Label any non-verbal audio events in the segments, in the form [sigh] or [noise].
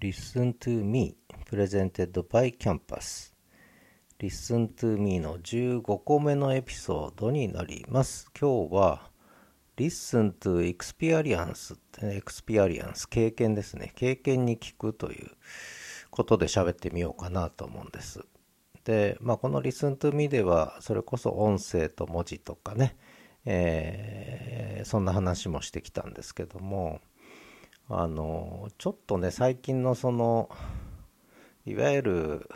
Listen to Me Presented by Campus. Listen to Me の15個目のエピソードになります。今日は Listen to Experience ってね Experience 経験ですね。経験に聞くということで喋ってみようかなと思うんです。で、まあ、この Listen to Me ではそれこそ音声と文字とかね、えー、そんな話もしてきたんですけどもあのちょっとね最近のそのいわゆる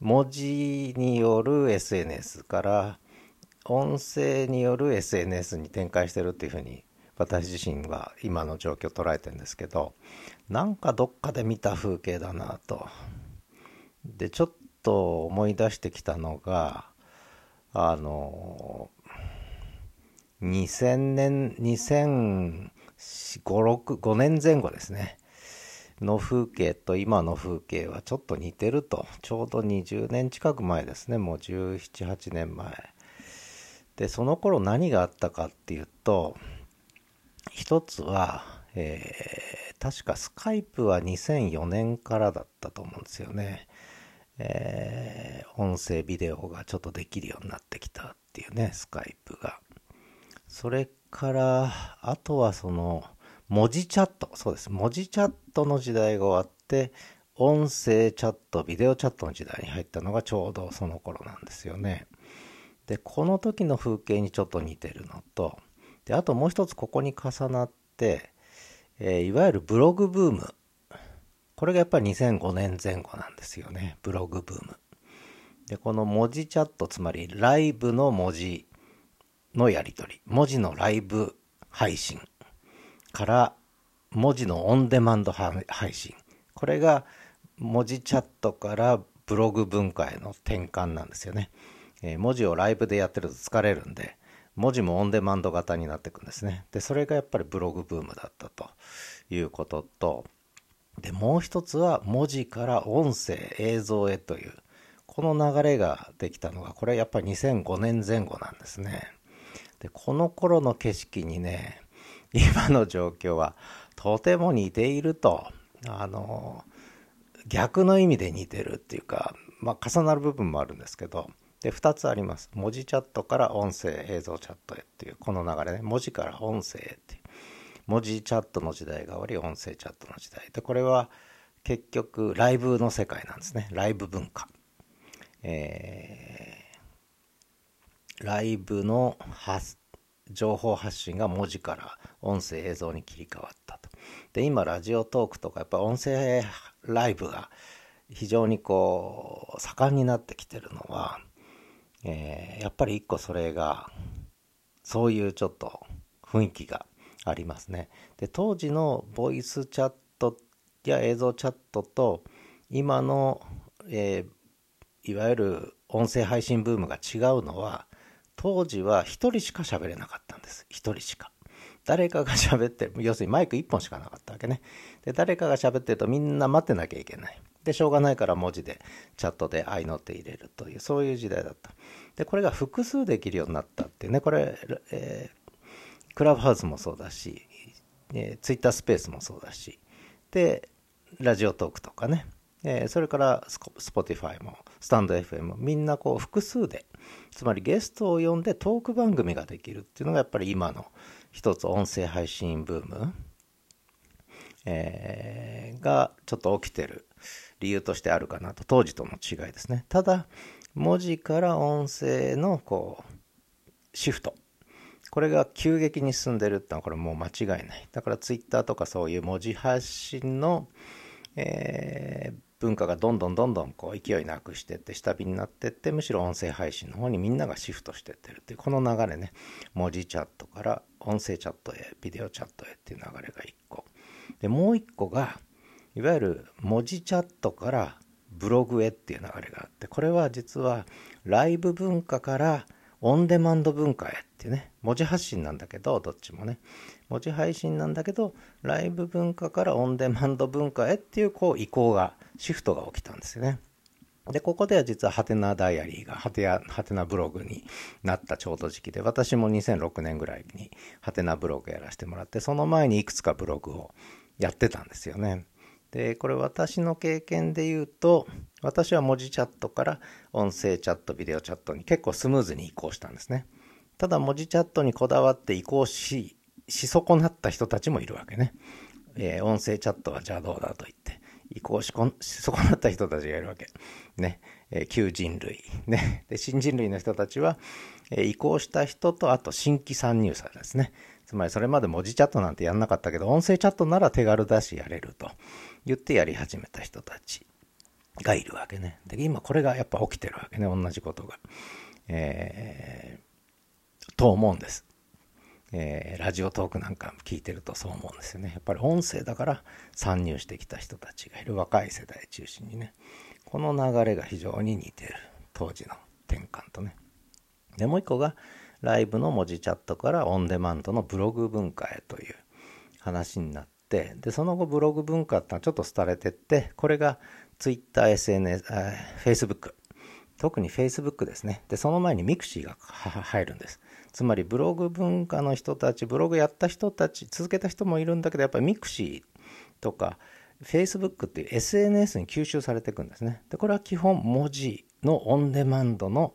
文字による SNS から音声による SNS に展開してるっていうふうに私自身は今の状況を捉えてるんですけどなんかどっかで見た風景だなと。でちょっと思い出してきたのがあの2000年2000 5、5年前後ですね。の風景と今の風景はちょっと似てると。ちょうど20年近く前ですね。もう17、8年前。で、その頃何があったかっていうと、一つは、えー、確かスカイプは2004年からだったと思うんですよね。えー、音声ビデオがちょっとできるようになってきたっていうね、スカイプが。それから、あとはその、文字チャット、そうです。文字チャットの時代が終わって、音声チャット、ビデオチャットの時代に入ったのがちょうどその頃なんですよね。で、この時の風景にちょっと似てるのと、で、あともう一つここに重なって、えー、いわゆるブログブーム。これがやっぱり2005年前後なんですよね。ブログブーム。で、この文字チャット、つまりライブの文字のやり取り、文字のライブ配信から文字のオンデマンド配信。これが文字チャットからブログ文化への転換なんですよね。えー、文字をライブでやってると疲れるんで、文字もオンデマンド型になっていくんですね。で、それがやっぱりブログブームだったということと、で、もう一つは文字から音声、映像へという、この流れができたのが、これやっぱり2005年前後なんですね。でこの頃の景色にね [laughs] 今の状況はとても似ていると。あの逆の意味で似てるっていうか、まあ、重なる部分もあるんですけど。で2つあります。文字チャットから音声映像チャットへっていうこの流れね。文字から音声へっていう。文字チャットの時代が終わり音声チャットの時代。でこれは結局ライブの世界なんですね。ライブ文化。えーライブの情報発信が文字から音声映像に切り替わったと。で、今ラジオトークとかやっぱ音声ライブが非常にこう盛んになってきてるのは、えー、やっぱり一個それがそういうちょっと雰囲気がありますね。で、当時のボイスチャットや映像チャットと今の、えー、いわゆる音声配信ブームが違うのは当時は1人しか喋れなかったんです。1人しか。誰かが喋って。要するにマイク1本しかなかったわけね。で、誰かが喋ってるとみんな待ってなきゃいけない。で、しょうがないから文字で、チャットで合いの手入れるという、そういう時代だった。で、これが複数できるようになったっていうね、これ、えー、クラブハウスもそうだし、えー、ツイッタースペースもそうだし、で、 Radiotalk とかね、えー、それから Spotify もスタンド FM みんなこう複数でつまりゲストを呼んでトーク番組ができるっていうのがやっぱり今の一つ音声配信ブーム、えー、がちょっと起きてる理由としてあるかなと当時との違いですね。ただ文字から音声のこうシフト。これが急激に進んでるってのはこれもう間違いない。だからツイッターとかそういう文字発信のえー、文化がどんどんどんどんこう勢いなくしてって下火になってってむしろ音声配信の方にみんながシフトしてってるっていうこの流れね。文字チャットから音声チャットへビデオチャットへっていう流れが1個。でもう1個がいわゆる文字チャットからブログへっていう流れがあってこれは実はライブ文化からオンデマンド文化へっていうね文字発信なんだけどどっちもね。文字配信なんだけどライブ文化からオンデマンド文化へっていうこう移行がシフトが起きたんですよねでここでは実はハテナダイアリーがハテやハテナブログになったちょうど時期で私も2006年ぐらいにハテナブログやらせてもらってその前にいくつかブログをやってたんですよねで、これ私の経験で言うと、私は文字チャットから音声チャット、ビデオチャットに結構スムーズに移行したんですね。ただ文字チャットにこだわって移行し、し損なった人たちもいるわけね。えー、音声チャットはじゃあどうだと言って、移行しこし損なった人たちがいるわけ。ね。えー、旧人類。ね。で、新人類の人たちは、え、移行した人と、あと新規参入者ですね。つまりそれまで文字チャットなんてやんなかったけど、音声チャットなら手軽だしやれると言ってやり始めた人たちがいるわけね。で、今これがやっぱ起きてるわけね。同じことが。えー、と思うんです。えー、ラジオトークなんか聞いてるとそう思うんですよね。やっぱり音声だから参入してきた人たちがいる若い世代中心にね。この流れが非常に似てる。当時の転換とね。で、もう一個がライブの文字チャットからオンデマンドのブログ文化へという話になって、で、その後ブログ文化ってのはちょっと廃れてって、これが Twitter、SNS、Facebook。特に Facebook ですね。で、その前に mixi が入るんです。つまりブログ文化の人たちブログやった人たち続けた人もいるんだけどやっぱり mixiとか Facebook っていう SNS に吸収されていくんですね。でこれは基本文字のオンデマンドの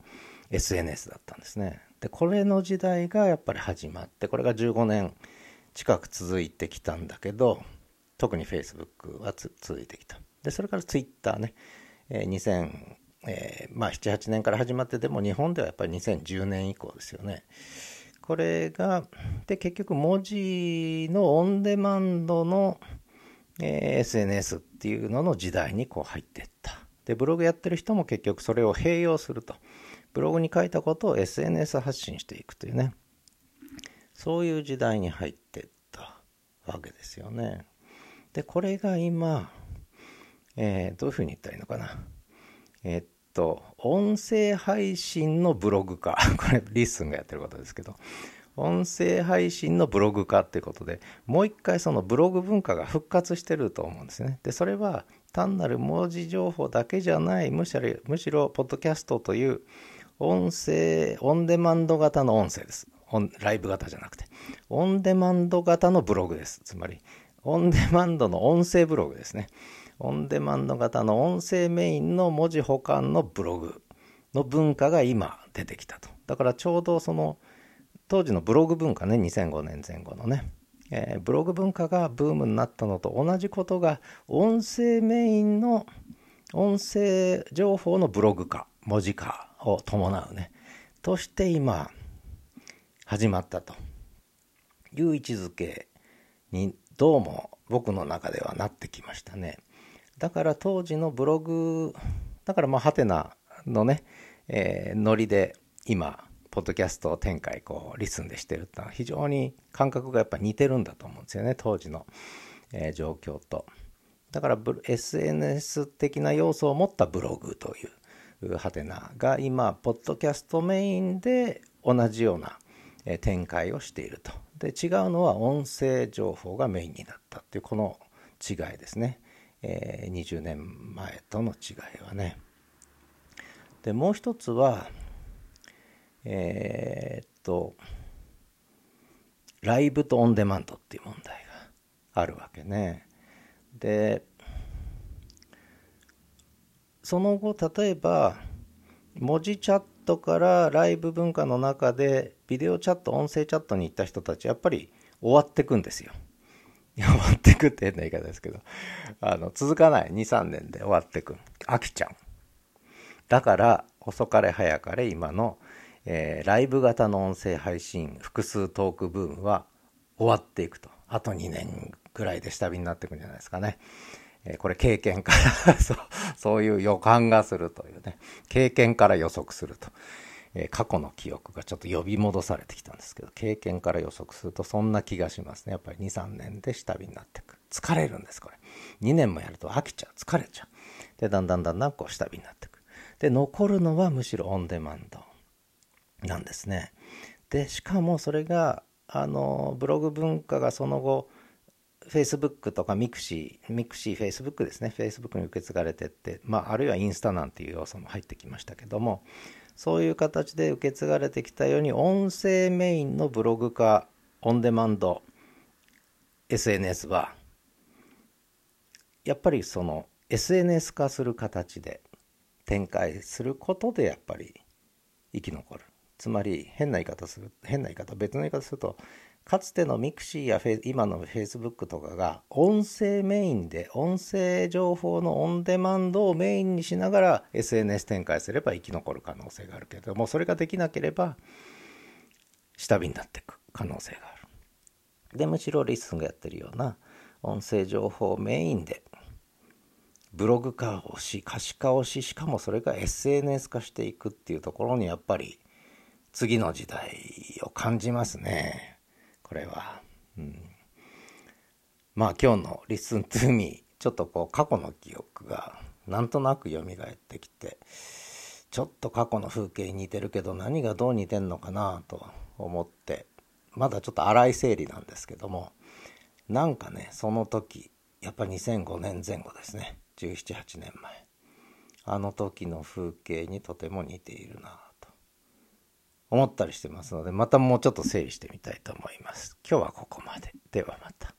SNS だったんですね。でこれの時代がやっぱり始まってこれが15年近く続いてきたんだけど特に Facebook は続いてきた。でそれから Twitter ね、えー、2000えー、まあ7、8年から始まってでも日本ではやっぱり2010年以降ですよね。これが、で結局文字のオンデマンドの、えー、SNS っていうのの時代にこう入っていった。で、ブログやってる人も結局それを併用すると。ブログに書いたことを SNS 発信していくというね。そういう時代に入っていったわけですよね。で、これが今、えー、どういうふうに言ったらいいのかな。えっと、音声配信のブログ化。[laughs] これ、 LISTEN がやってることですけど、音声配信のブログ化っていうことで、もう一回そのブログ文化が復活してると思うんですね。で、それは単なる文字情報だけじゃない、むしろ、むしろ、ポッドキャストという音声、オンデマンド型の音声です。ライブ型じゃなくて。オンデマンド型のブログです。つまり、オンデマンドの音声ブログですね。オンデマンド型の音声メインの文字保管のブログの文化が今出てきたと。だからちょうどその当時のブログ文化ね、2005年前後のね、えー、ブログ文化がブームになったのと同じことが音声メインの音声情報のブログ化、文字化を伴うね、として今始まったという位置づけにどうも僕の中ではなってきましたね。だから当時のブログ、だからまあ、ハテナのね、えー、ノリで今、ポッドキャスト展開、こう、リスンでしてるってのは非常に感覚がやっぱ似てるんだと思うんですよね、当時の、えー、状況と。だから、SNS 的な要素を持ったブログというハテナが今、ポッドキャストメインで同じような、え、展開をしていると。で、違うのは音声情報がメインになったっていう、この違いですね。えー、20年前との違いはね。でもう一つはえー、っとライブとオンデマンドっていう問題があるわけね。でその後例えば文字チャットからライブ文化の中でビデオチャット音声チャットに行った人たちやっぱり終わってくんですよ。終わってくって変な言い方ですけど、あの、続かない。2、3年で終わってく。飽きちゃう。だから、遅かれ早かれ今の、えー、ライブ型の音声配信、複数トークブームは終わっていくと。あと2年ぐらいで下火になっていくんじゃないですかね。えー、これ経験から [laughs] そう、そういう予感がするというね。経験から予測すると。過去の記憶がちょっと呼び戻されてきたんですけど経験から予測するとそんな気がしますね。やっぱり23年で下火になっていく。疲れるんですこれ。2年もやると飽きちゃう。疲れちゃう。でだんだんだんだんこう下火になってく。で残るのはむしろオンデマンドなんですね。でしかもそれがあのブログ文化がその後 Facebook とか mixi、mixi、Facebook ですね、Facebook に受け継がれてって、まあ、あるいはインスタなんていう要素も入ってきましたけども、そういう形で受け継がれてきたように音声メインのブログ化オンデマンド SNS はやっぱりその SNS 化する形で展開することでやっぱり生き残る。つまり変な言い方する変な言い方別の言い方するとかつての mixi やフェ今のフェイスブックとかが音声メインで音声情報のオンデマンドをメインにしながら SNS 展開すれば生き残る可能性があるけれどもそれができなければ下火になっていく可能性がある。でむしろ LISTEN がやってるような音声情報メインでブログ化をし可視化をししかもそれが SNS 化していくっていうところにやっぱり次の時代を感じますね。これは。うん、まあ今日の「Listen to Me」ちょっとこう過去の記憶がなんとなく蘇ってきてちょっと過去の風景に似てるけど何がどう似てんのかなと思ってまだちょっと荒い整理なんですけどもなんかねその時やっぱ2005年前後ですね。178年前。あの時の風景にとても似ているな。思ったりしてますので、またもうちょっと整理してみたいと思います。今日はここまで。ではまた。